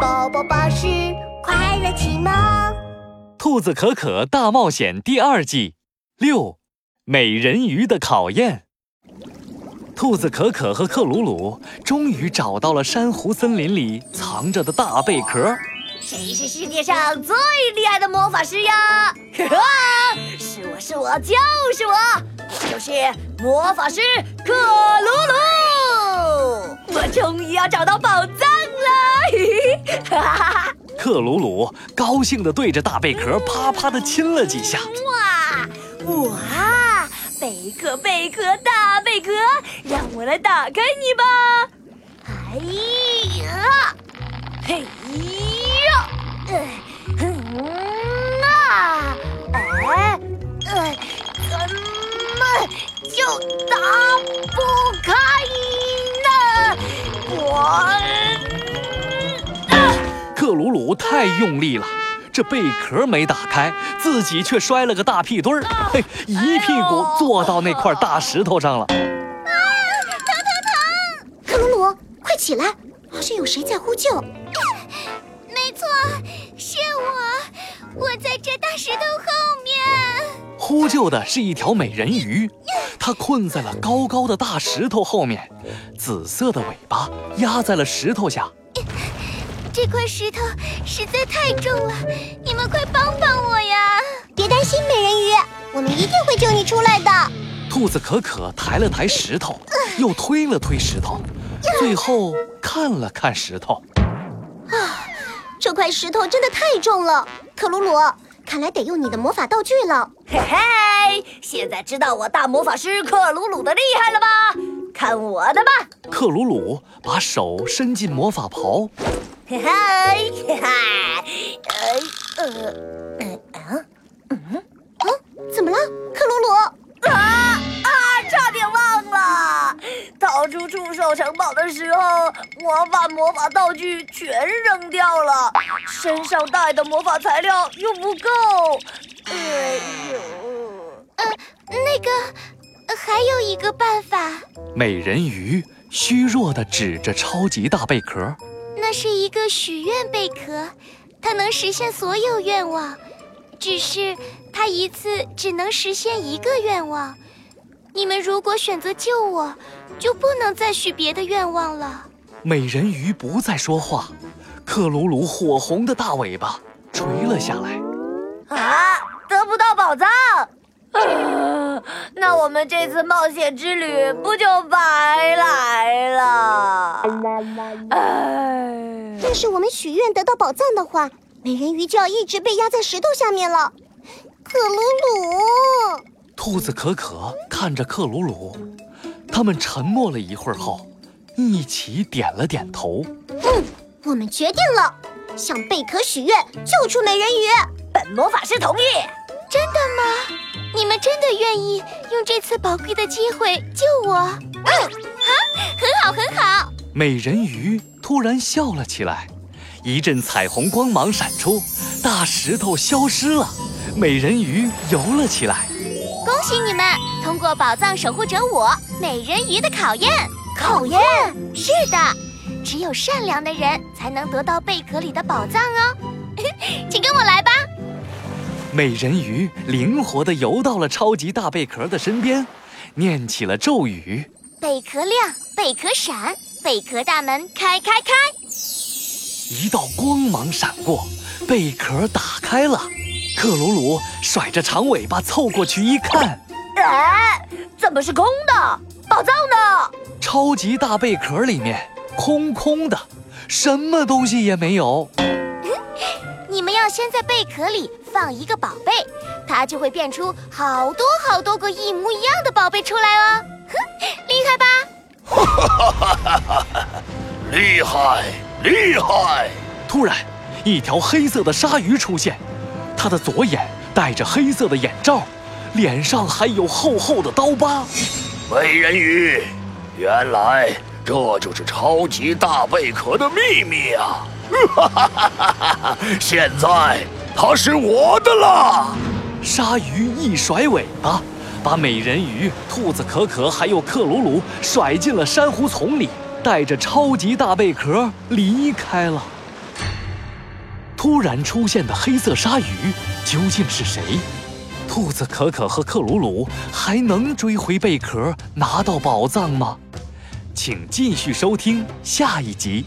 宝宝巴士快乐启蒙，《兔子可可大冒险》第二季六，美人鱼的考验。兔子可可和克鲁鲁终于找到了珊瑚森林里藏着的大贝壳。谁是世界上最厉害的魔法师呀？哈哈，是我是我就是我，就是魔法师克鲁鲁。我终于要找到宝藏了！哈哈哈！克鲁鲁高兴地对着大贝壳啪啪地亲了几下。哇哇！贝壳贝壳大贝壳，让我来打开你吧！哎呀，嘿呀，嗯啊，哎，怎么就打不开呢？我，克鲁鲁太用力了，这贝壳没打开，自己却摔了个大屁墩儿，嘿，一屁股坐到那块大石头上了。啊，疼疼疼克鲁鲁，快起来！好像有谁在呼救。没错，是我，我在这大石头后面。呼救的是一条美人鱼，它困在了高高的大石头后面，紫色的尾巴压在了石头下。这块石头实在太重了，你们快帮帮我呀！别担心，美人鱼，我们一定会救你出来的。兔子可可抬了抬石头，又推了推石头，最后看了看石头。啊这块石头真的太重了，克鲁鲁，看来得用你的魔法道具了。嘿嘿，现在知道我大魔法师克鲁鲁的厉害了吧？看我的吧！克鲁鲁把手伸进魔法袍，嘿嘿嘿，呃呃呃啊怎么了，克鲁鲁？啊啊！差点忘了，逃出触手城堡的时候，我把魔法道具全扔掉了，身上带的魔法材料又不够。哎呦！呃，那个，还有一个办法，美人鱼虚弱地指着超级大贝壳。那是一个许愿贝壳，它能实现所有愿望，只是它一次只能实现一个愿望。你们如果选择救我，就不能再许别的愿望了。美人鱼不再说话，克鲁鲁火红的大尾巴垂了下来。啊，得不到宝藏，啊，那我们这次冒险之旅不就白来了？哎，要是我们许愿得到宝藏的话，美人鱼就要一直被压在石头下面了。克鲁鲁，兔子可可看着克鲁鲁，他们沉默了一会儿后，一起点了点头。嗯，我们决定了，向贝壳许愿，救出美人鱼。本魔法师同意。真的吗？你们真的愿意用这次宝贵的机会救我？嗯，啊，很好，很好。美人鱼突然笑了起来，一阵彩虹光芒闪出，大石头消失了，美人鱼游了起来。恭喜你们通过宝藏守护者我美人鱼的考验。考验？是的，只有善良的人才能得到贝壳里的宝藏哦。美人鱼灵活地游到了超级大贝壳的身边，念起了咒语。贝壳亮，贝壳闪，贝壳大门开开开。一道光芒闪过，贝壳打开了。克鲁鲁甩着长尾巴凑过去一看，哎，怎么是空的？宝藏呢？超级大贝壳里面空空的，什么东西也没有。要先在贝壳里放一个宝贝，它就会变出好多好多个一模一样的宝贝出来哦。哼，厉害吧？厉害，厉害！突然，一条黑色的鲨鱼出现，它的左眼戴着黑色的眼罩，脸上还有厚厚的刀疤。美人鱼，原来这就是超级大贝壳的秘密啊！哈哈哈哈哈！现在它是我的了。鲨鱼一甩尾巴，把美人鱼、兔子可可还有克鲁鲁甩进了珊瑚丛里，带着超级大贝壳离开了。突然出现的黑色鲨鱼究竟是谁？兔子可可和克鲁鲁还能追回贝壳，拿到宝藏吗？请继续收听下一集。